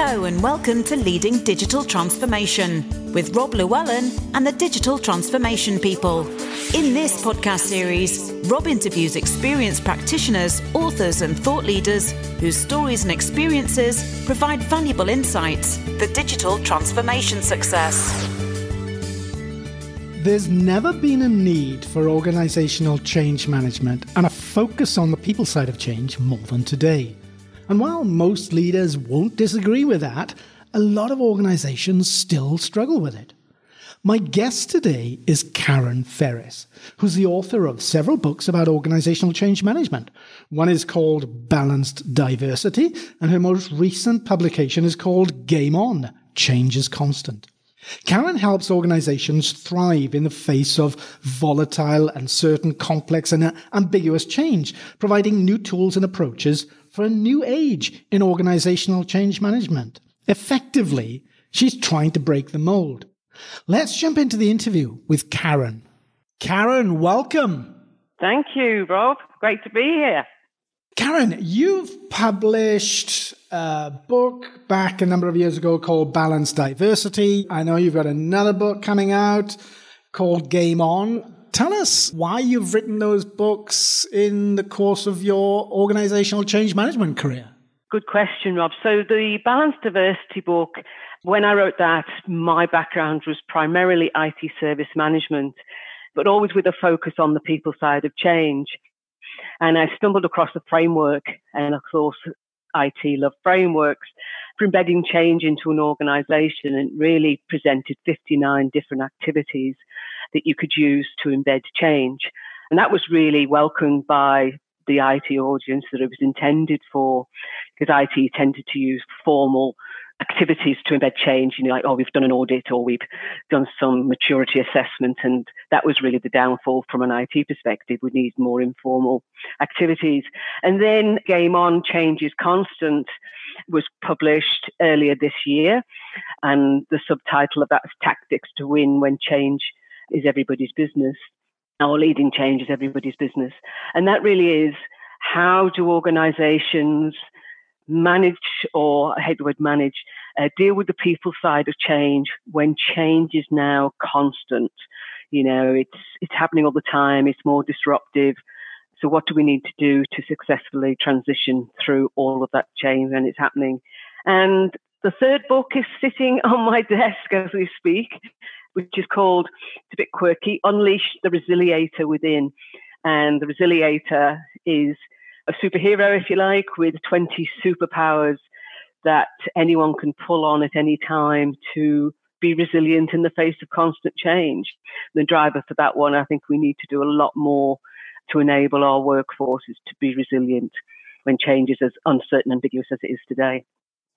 Hello and welcome to Leading Digital Transformation with Rob Llewellyn and the Digital Transformation People. In this podcast series, Rob interviews experienced practitioners, authors, and thought leaders whose stories and experiences provide valuable insights for digital transformation success. There's never been a need for organizational change management and a focus on the people side of change more than today. And while most leaders won't disagree with that, a lot of organizations still struggle with it. My guest today is Karen Ferris, who's the author of several books about organizational change management. One is called Balanced Diversity, and her most recent publication is called Game On Change is Constant. Karen helps organizations thrive in the face of volatile, uncertain, complex, and ambiguous change, providing new tools and approaches for a new age in organizational change management. Effectively, she's trying to break the mold. Let's jump into the interview with Karen. Karen, welcome. Thank you, Rob. Great to be here. Karen, you've published a book back a number of years ago called Balanced Diversity. I know you've got another book coming out called Game On. Tell us why you've written those books in the course of your organizational change management career. Good question, Rob. So, the Balanced Diversity book, when I wrote that, my background was primarily IT service management, but always with a focus on the people side of change. And I stumbled across the framework, and of course, IT love frameworks embedding change into an organization and really presented 59 different activities that you could use to embed change. And that was really welcomed by the IT audience that it was intended for, because IT tended to use formal activities to embed change, you know, like, oh, we've done an audit or we've done some maturity assessment. And that was really the downfall from an IT perspective. We need more informal activities. And then Game On Change is Constant was published earlier this year. And the subtitle of that is Tactics to Win When Change is Everybody's Business. Our leading change is everybody's business. And that really is how do organizations manage, or I hate the word manage, uh, deal with the people side of change when change is now constant. You know, it's it's happening all the time. It's more disruptive. So, what do we need to do to successfully transition through all of that change when it's happening? And the third book is sitting on my desk as we speak, which is called, it's a bit quirky, Unleash the Resiliator Within. And the Resiliator is a superhero, if you like, with 20 superpowers that anyone can pull on at any time to be resilient in the face of constant change. The driver for that one, I think we need to do a lot more to enable our workforces to be resilient when change is as uncertain and ambiguous as it is today.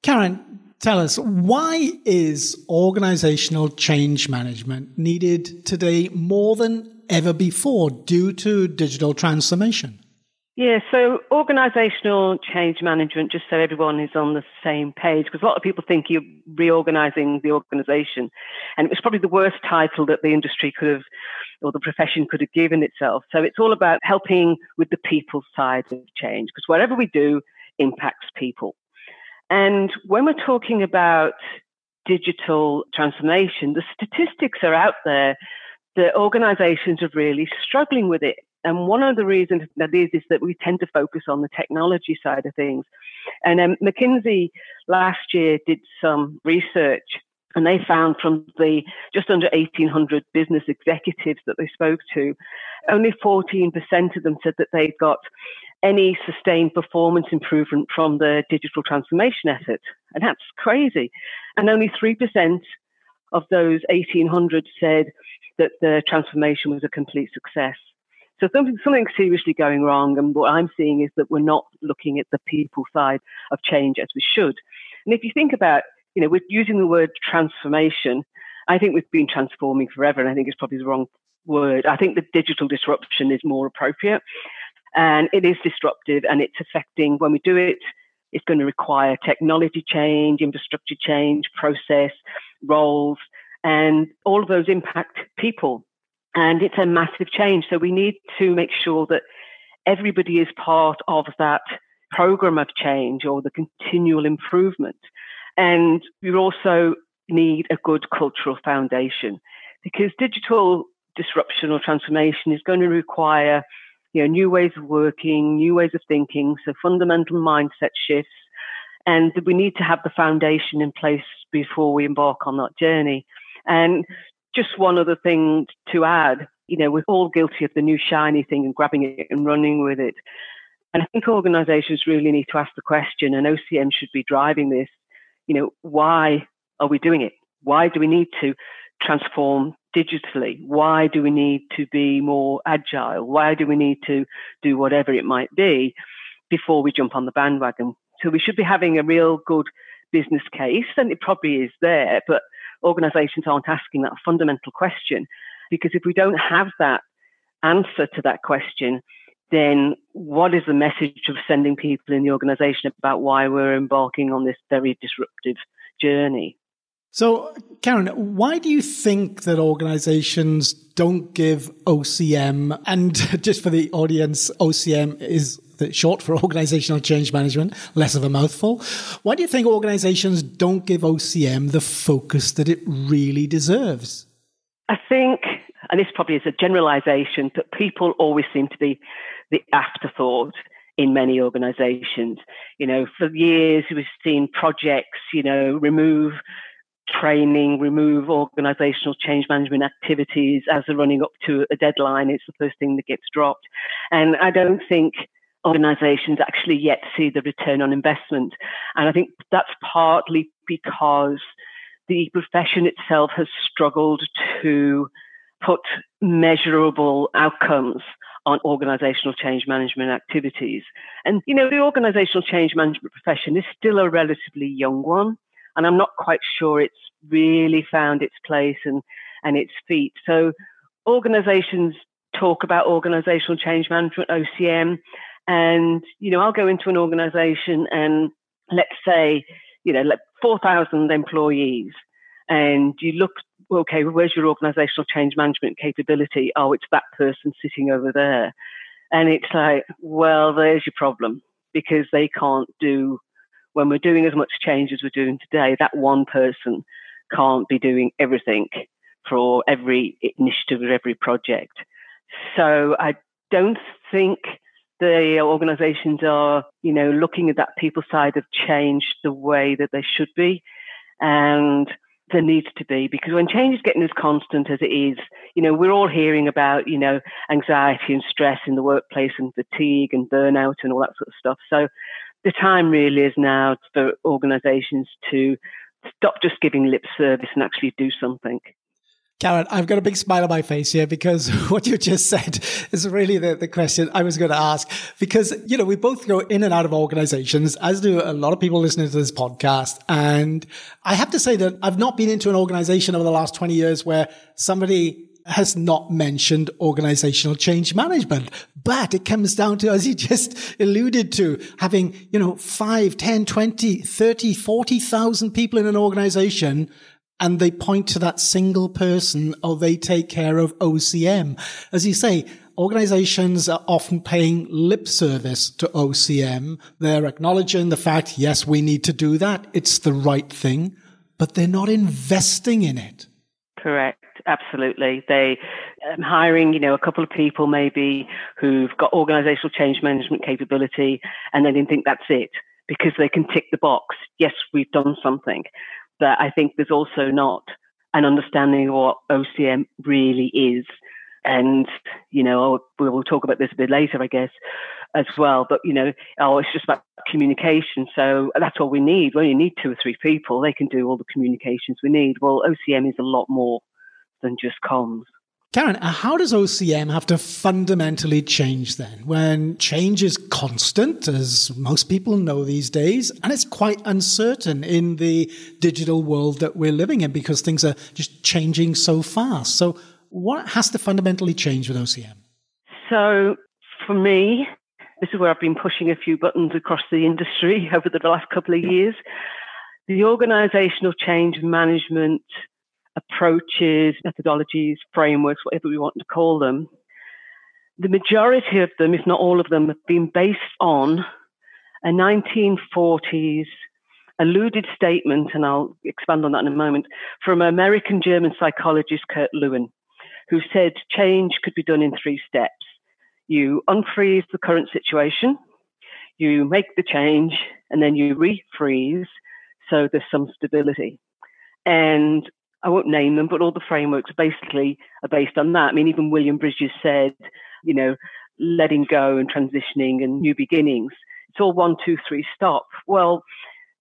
Karen, tell us why is organizational change management needed today more than ever before due to digital transformation? Yeah, so organizational change management, just so everyone is on the same page, because a lot of people think you're reorganizing the organization. And it was probably the worst title that the industry could have, or the profession could have given itself. So it's all about helping with the people side of change, because whatever we do impacts people. And when we're talking about digital transformation, the statistics are out there that organizations are really struggling with it. And one of the reasons that is is that we tend to focus on the technology side of things. And um, McKinsey last year did some research and they found from the just under 1,800 business executives that they spoke to, only 14% of them said that they'd got any sustained performance improvement from the digital transformation effort. And that's crazy. And only 3% of those 1,800 said that the transformation was a complete success. So something, something seriously going wrong. And what I'm seeing is that we're not looking at the people side of change as we should. And if you think about, you know, we're using the word transformation. I think we've been transforming forever, and I think it's probably the wrong word. I think the digital disruption is more appropriate. And it is disruptive and it's affecting when we do it, it's going to require technology change, infrastructure change, process, roles, and all of those impact people. And it's a massive change. So we need to make sure that everybody is part of that program of change or the continual improvement. And we also need a good cultural foundation because digital disruption or transformation is going to require you know, new ways of working, new ways of thinking, so fundamental mindset shifts. And we need to have the foundation in place before we embark on that journey. And just one other thing to add, you know, we're all guilty of the new shiny thing and grabbing it and running with it. And I think organizations really need to ask the question, and OCM should be driving this, you know, why are we doing it? Why do we need to transform digitally? Why do we need to be more agile? Why do we need to do whatever it might be before we jump on the bandwagon? So we should be having a real good business case, and it probably is there, but organizations aren't asking that fundamental question because if we don't have that answer to that question, then what is the message of sending people in the organization about why we're embarking on this very disruptive journey? So, Karen, why do you think that organizations don't give OCM, and just for the audience, OCM is short for organizational change management, less of a mouthful. Why do you think organizations don't give OCM the focus that it really deserves? I think, and this probably is a generalization, but people always seem to be the afterthought in many organizations. You know, for years we've seen projects, you know, remove training, remove organizational change management activities as they're running up to a deadline. It's the first thing that gets dropped. And I don't think organizations actually yet see the return on investment. And I think that's partly because the profession itself has struggled to put measurable outcomes on organizational change management activities. And, you know, the organizational change management profession is still a relatively young one and I'm not quite sure it's really found its place and, and its feet. So organizations talk about organizational change management, OCM, and, you know, I'll go into an organization and let's say, you know, like 4,000 employees and you look, okay, where's your organizational change management capability? Oh, it's that person sitting over there. And it's like, well, there's your problem because they can't do when we're doing as much change as we're doing today, that one person can't be doing everything for every initiative or every project. So I don't think the organizations are, you know, looking at that people side of change the way that they should be. And there needs to be because when change is getting as constant as it is, you know, we're all hearing about, you know, anxiety and stress in the workplace and fatigue and burnout and all that sort of stuff. So the time really is now for organizations to stop just giving lip service and actually do something. Karen, I've got a big smile on my face here because what you just said is really the, the question I was going to ask. Because, you know, we both go in and out of organizations, as do a lot of people listening to this podcast. And I have to say that I've not been into an organization over the last 20 years where somebody has not mentioned organizational change management. But it comes down to, as you just alluded to, having, you know, 5, 10, 20, 30, 40,000 people in an organization and they point to that single person or they take care of OCM. As you say, organizations are often paying lip service to OCM. They're acknowledging the fact, yes, we need to do that. It's the right thing, but they're not investing in it. Correct absolutely. They um, hiring, you know, a couple of people maybe who've got organizational change management capability, and they didn't think that's it because they can tick the box. Yes, we've done something, but I think there's also not an understanding of what OCM really is. And, you know, we'll talk about this a bit later, I guess, as well. But, you know, oh, it's just about communication. So that's all we need. We only need two or three people. They can do all the communications we need. Well, OCM is a lot more than just comms. Karen, how does OCM have to fundamentally change then when change is constant, as most people know these days, and it's quite uncertain in the digital world that we're living in because things are just changing so fast? So, what has to fundamentally change with OCM? So, for me, this is where I've been pushing a few buttons across the industry over the last couple of years. The organizational change management approaches, methodologies, frameworks, whatever we want to call them, the majority of them, if not all of them, have been based on a 1940s alluded statement, and I'll expand on that in a moment, from American German psychologist Kurt Lewin, who said change could be done in three steps. You unfreeze the current situation, you make the change, and then you refreeze so there's some stability. And I won't name them, but all the frameworks basically are based on that. I mean, even William Bridges said, you know, letting go and transitioning and new beginnings. It's all one, two, three, stop. Well,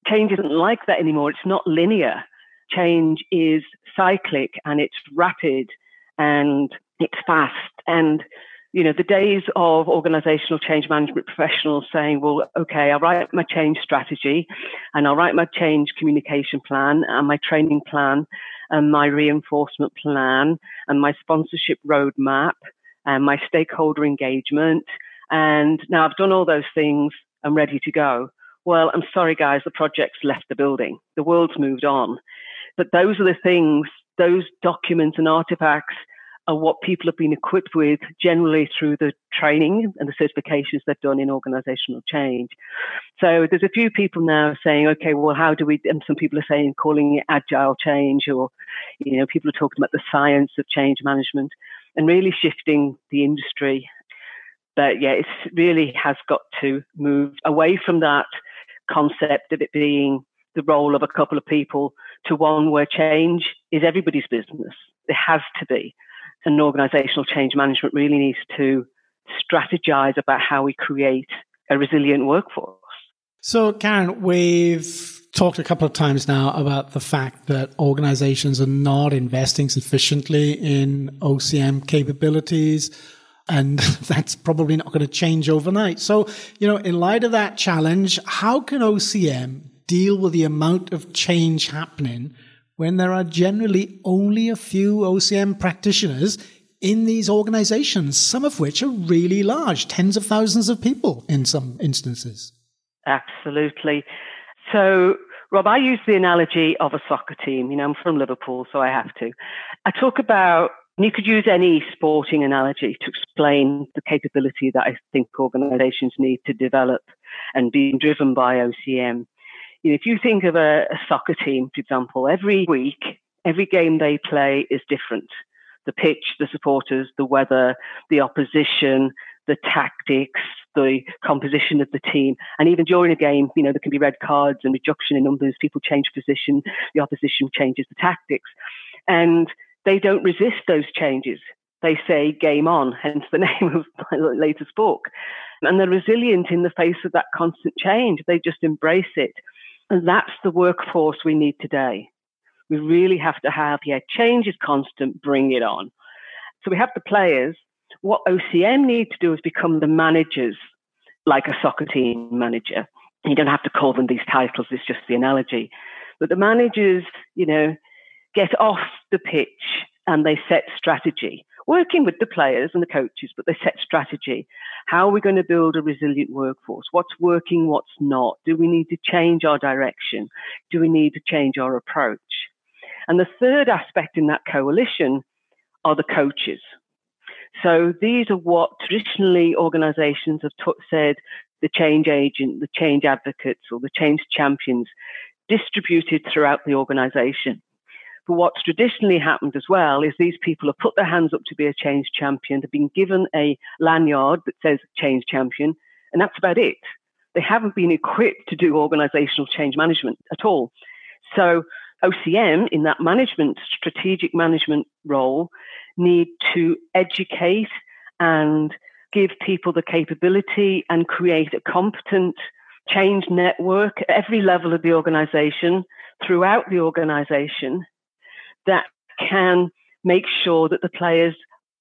change isn't like that anymore. It's not linear. Change is cyclic and it's rapid and it's fast. And, you know, the days of organizational change management professionals saying, well, okay, I'll write my change strategy and I'll write my change communication plan and my training plan and my reinforcement plan and my sponsorship roadmap and my stakeholder engagement. And now I've done all those things. I'm ready to go. Well, I'm sorry, guys, the project's left the building. The world's moved on. But those are the things, those documents and artifacts what people have been equipped with generally through the training and the certifications they've done in organizational change. So there's a few people now saying, okay, well, how do we, and some people are saying, calling it agile change, or, you know, people are talking about the science of change management and really shifting the industry. But yeah, it really has got to move away from that concept of it being the role of a couple of people to one where change is everybody's business. It has to be. And organizational change management really needs to strategize about how we create a resilient workforce. So, Karen, we've talked a couple of times now about the fact that organizations are not investing sufficiently in OCM capabilities. And that's probably not going to change overnight. So, you know, in light of that challenge, how can OCM deal with the amount of change happening when there are generally only a few OCM practitioners in these organizations, some of which are really large, tens of thousands of people in some instances? Absolutely. So, Rob, I use the analogy of a soccer team. You know, I'm from Liverpool, so I have to. I talk about, you could use any sporting analogy to explain the capability that I think organizations need to develop and being driven by OCM. You know, if you think of a, a soccer team, for example, every week, every game they play is different. The pitch, the supporters, the weather, the opposition, the tactics, the composition of the team. And even during a game, you know, there can be red cards and reduction in numbers. People change position. The opposition changes the tactics. And they don't resist those changes. They say game on, hence the name of my latest book. And they're resilient in the face of that constant change. They just embrace it. And that's the workforce we need today. We really have to have, yeah, change is constant, bring it on. So we have the players what OCM need to do is become the managers, like a soccer team manager. You don't have to call them these titles, it's just the analogy. But the managers, you know, get off the pitch and they set strategy, working with the players and the coaches, but they set strategy. How are we going to build a resilient workforce? What's working, what's not? Do we need to change our direction? Do we need to change our approach? And the third aspect in that coalition are the coaches. So these are what traditionally organizations have t- said the change agent, the change advocates, or the change champions distributed throughout the organization. But what's traditionally happened as well is these people have put their hands up to be a change champion. They've been given a lanyard that says change champion, and that's about it. They haven't been equipped to do organizational change management at all. So OCM in that management, strategic management role, need to educate and give people the capability and create a competent change network at every level of the organization, throughout the organization, that can make sure that the players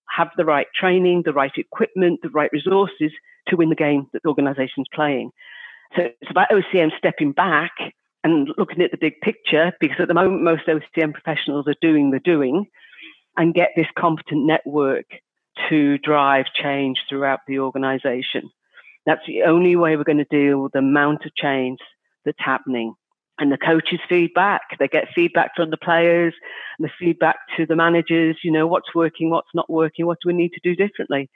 have the right training, the right equipment, the right resources to win the game that the organization's playing. So it's about OCM stepping back and looking at the big picture because at the moment most OCM professionals are doing the doing and get this competent network to drive change throughout the organization. That's the only way we're going to deal with the amount of change that's happening. And the coaches feedback, they get feedback from the players and the feedback to the managers, you know, what's working, what's not working, what do we need to do differently?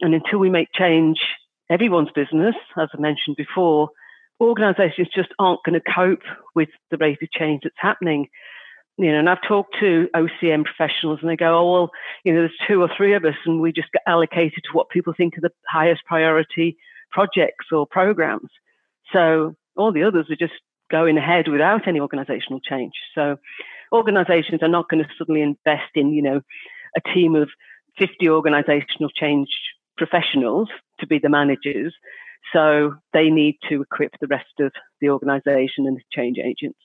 And until we make change everyone's business, as I mentioned before, organizations just aren't going to cope with the rate of change that's happening. You know, and I've talked to OCM professionals and they go, oh, well, you know, there's two or three of us and we just get allocated to what people think are the highest priority projects or programs. So all the others are just going ahead without any organizational change. So organizations are not going to suddenly invest in, you know, a team of 50 organizational change professionals to be the managers. So they need to equip the rest of the organization and the change agents.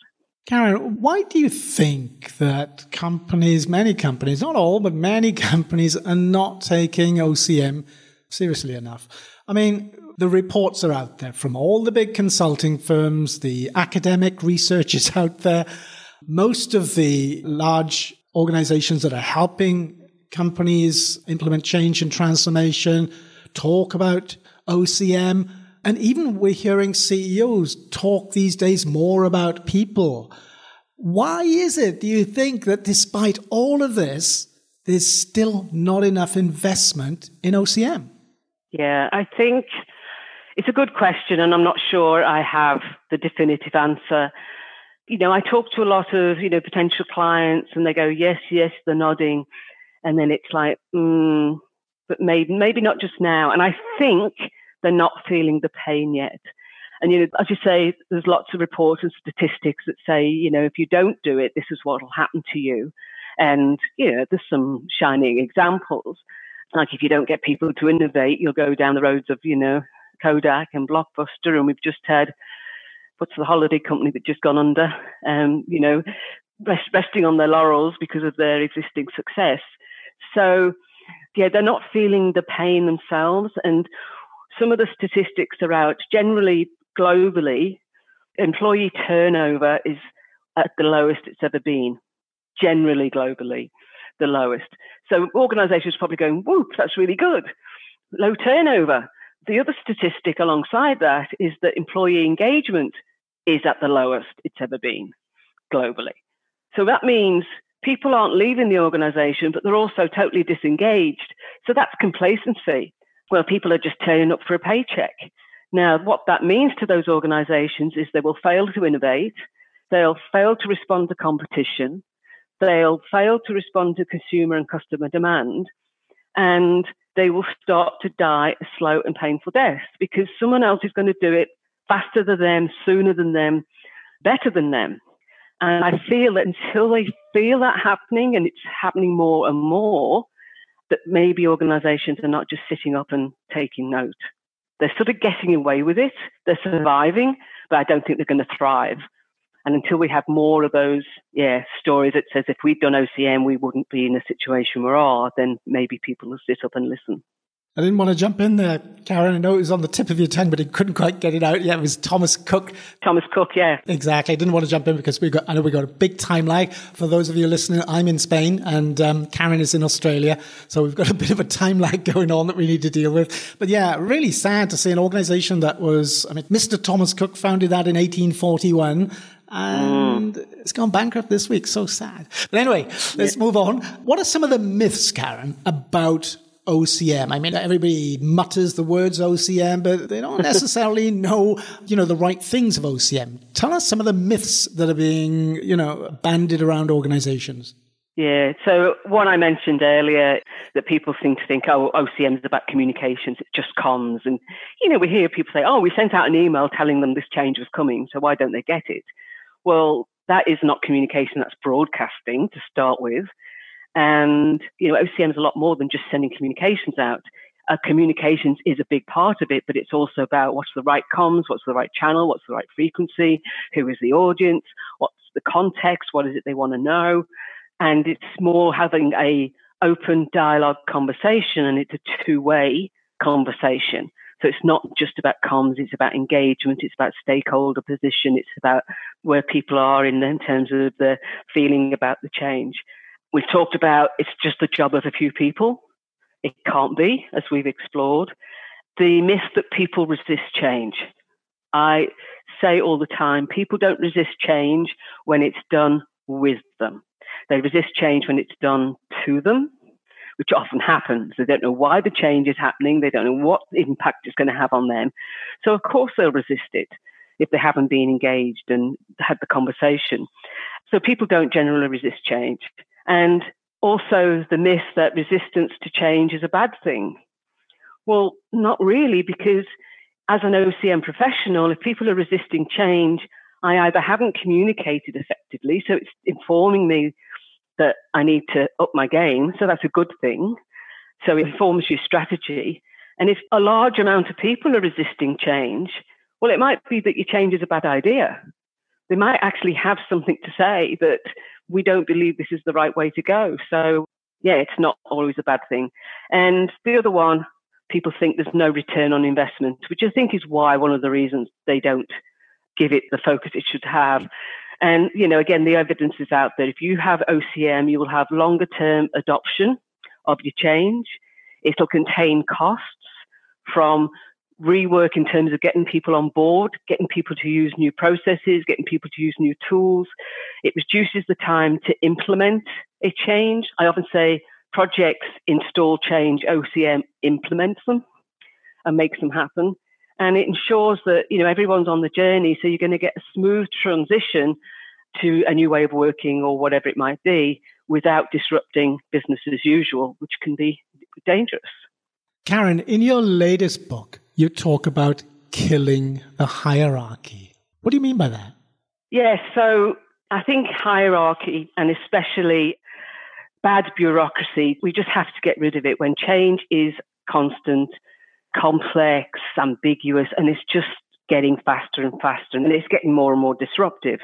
Karen, why do you think that companies, many companies, not all, but many companies are not taking OCM seriously enough? I mean, the reports are out there from all the big consulting firms, the academic research is out there. Most of the large organizations that are helping companies implement change and transformation talk about OCM. And even we're hearing CEOs talk these days more about people. Why is it, do you think, that despite all of this, there's still not enough investment in OCM? Yeah, I think it's a good question, and I'm not sure I have the definitive answer. You know, I talk to a lot of, you know, potential clients and they go, yes, yes, they're nodding. And then it's like, mm, but maybe, maybe not just now. And I think they're not feeling the pain yet. And, you know, as you say, there's lots of reports and statistics that say, you know, if you don't do it, this is what will happen to you. And, you know, there's some shining examples. Like if you don't get people to innovate, you'll go down the roads of, you know, Kodak and Blockbuster. And we've just had, what's the holiday company that just gone under, um, you know, rest, resting on their laurels because of their existing success. So, yeah, they're not feeling the pain themselves. And some of the statistics are out. Generally, globally, employee turnover is at the lowest it's ever been. Generally, globally, the lowest. So organizations probably going, whoop, that's really good. Low turnover. The other statistic alongside that is that employee engagement is at the lowest it's ever been globally. So that means people aren't leaving the organization, but they're also totally disengaged. So that's complacency. Well, people are just turning up for a paycheck. Now, what that means to those organizations is they will fail to innovate, they'll fail to respond to competition, they'll fail to respond to consumer and customer demand, and they will start to die a slow and painful death because someone else is going to do it faster than them, sooner than them, better than them. And I feel that until they feel that happening, and it's happening more and more, that maybe organizations are not just sitting up and taking note. They're sort of getting away with it, they're surviving, but I don't think they're going to thrive. And until we have more of those, yeah, stories that says if we'd done OCM, we wouldn't be in the situation we are, then maybe people will sit up and listen. I didn't want to jump in there, Karen. I know it was on the tip of your tongue, but it couldn't quite get it out. Yeah, it was Thomas Cook. Thomas Cook, yeah. Exactly. I didn't want to jump in because we got, I know we got a big time lag. For those of you listening, I'm in Spain and um, Karen is in Australia. So we've got a bit of a time lag going on that we need to deal with. But yeah, really sad to see an organization that was, I mean, Mr. Thomas Cook founded that in 1841 and mm. it's gone bankrupt this week. So sad. But anyway, let's yeah. move on. What are some of the myths, Karen, about OCM. I mean, everybody mutters the words OCM, but they don't necessarily know, you know, the right things of OCM. Tell us some of the myths that are being, you know, banded around organizations. Yeah. So one I mentioned earlier that people seem to think, oh, OCM is about communications. It's just comms. And, you know, we hear people say, oh, we sent out an email telling them this change was coming. So why don't they get it? Well, that is not communication. That's broadcasting to start with. And, you know, OCM is a lot more than just sending communications out. Uh, communications is a big part of it, but it's also about what's the right comms, what's the right channel, what's the right frequency, who is the audience, what's the context, what is it they want to know. And it's more having a open dialogue conversation and it's a two-way conversation. So it's not just about comms, it's about engagement, it's about stakeholder position, it's about where people are in, in terms of the feeling about the change. We've talked about it's just the job of a few people. It can't be, as we've explored. The myth that people resist change. I say all the time, people don't resist change when it's done with them. They resist change when it's done to them, which often happens. They don't know why the change is happening. They don't know what impact it's going to have on them. So, of course, they'll resist it. if they haven't been engaged and had the conversation. So people don't generally resist change. And also the myth that resistance to change is a bad thing. Well, not really, because as an OCM professional, if people are resisting change, I either haven't communicated effectively, so it's informing me that I need to up my game. So that's a good thing. So it informs your strategy. And if a large amount of people are resisting change, well, it might be that your change is a bad idea. They might actually have something to say that we don't believe this is the right way to go. So, yeah, it's not always a bad thing. And the other one, people think there's no return on investment, which I think is why one of the reasons they don't give it the focus it should have. And, you know, again, the evidence is out there. If you have OCM, you will have longer term adoption of your change. It'll contain costs from rework in terms of getting people on board, getting people to use new processes, getting people to use new tools. It reduces the time to implement a change. I often say projects install change, OCM implements them and makes them happen. And it ensures that, you know, everyone's on the journey. So you're going to get a smooth transition to a new way of working or whatever it might be without disrupting business as usual, which can be dangerous. Karen, in your latest book, you talk about killing the hierarchy. What do you mean by that? Yes, so I think hierarchy and especially bad bureaucracy, we just have to get rid of it when change is constant, complex, ambiguous, and it's just getting faster and faster and it's getting more and more disruptive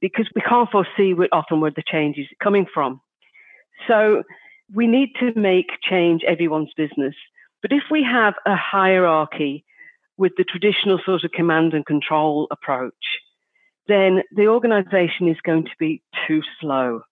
because we can't foresee often where the change is coming from. So we need to make change everyone's business. But if we have a hierarchy with the traditional sort of command and control approach, then the organization is going to be too slow.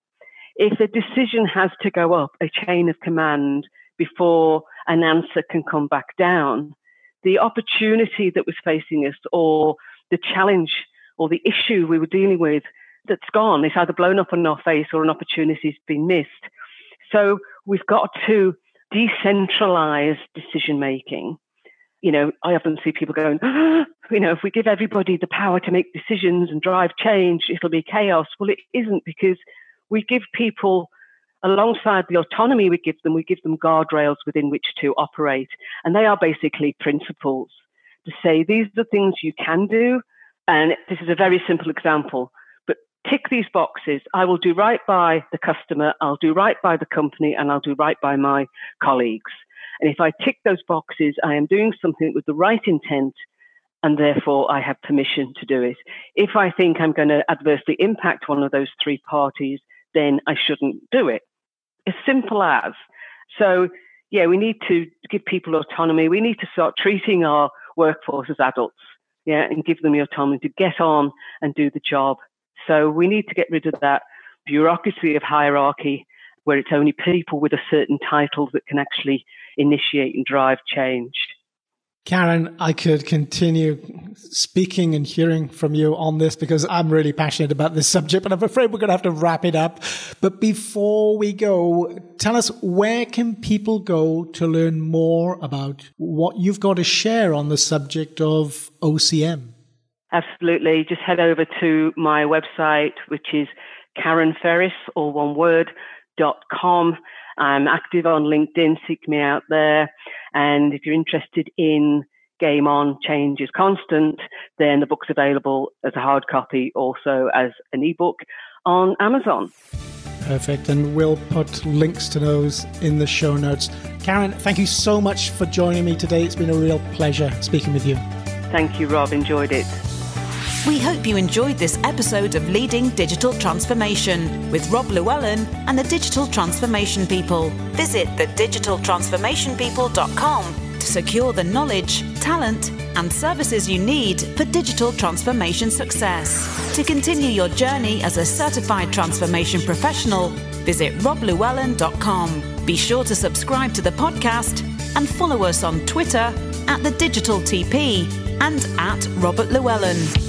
If a decision has to go up a chain of command before an answer can come back down, the opportunity that was facing us or the challenge or the issue we were dealing with that's gone. It's either blown up in our face or an opportunity's been missed. So we've got to decentralize decision making. You know, I often see people going, you know, if we give everybody the power to make decisions and drive change, it'll be chaos. Well, it isn't because we give people, alongside the autonomy we give them, we give them guardrails within which to operate. And they are basically principles to say these are the things you can do. And this is a very simple example but tick these boxes. I will do right by the customer, I'll do right by the company, and I'll do right by my colleagues. And if I tick those boxes, I am doing something with the right intent, and therefore I have permission to do it. If I think I'm going to adversely impact one of those three parties, then I shouldn't do it. As simple as. So, yeah, we need to give people autonomy. We need to start treating our workforce as adults, yeah, and give them the autonomy to get on and do the job so we need to get rid of that bureaucracy of hierarchy where it's only people with a certain title that can actually initiate and drive change. Karen, I could continue speaking and hearing from you on this because I'm really passionate about this subject, but I'm afraid we're going to have to wrap it up. But before we go, tell us where can people go to learn more about what you've got to share on the subject of OCM? Absolutely. Just head over to my website, which is Karen Ferris, all one word, dot com. I'm active on LinkedIn. Seek me out there. And if you're interested in Game On Change is Constant, then the book's available as a hard copy, also as an ebook on Amazon. Perfect. And we'll put links to those in the show notes. Karen, thank you so much for joining me today. It's been a real pleasure speaking with you. Thank you, Rob. Enjoyed it. We hope you enjoyed this episode of Leading Digital Transformation with Rob Llewellyn and the Digital Transformation People. Visit thedigitaltransformationpeople.com to secure the knowledge, talent, and services you need for digital transformation success. To continue your journey as a certified transformation professional, visit robllewellyn.com. Be sure to subscribe to the podcast and follow us on Twitter at the Digital TP and at Robert Llewellyn.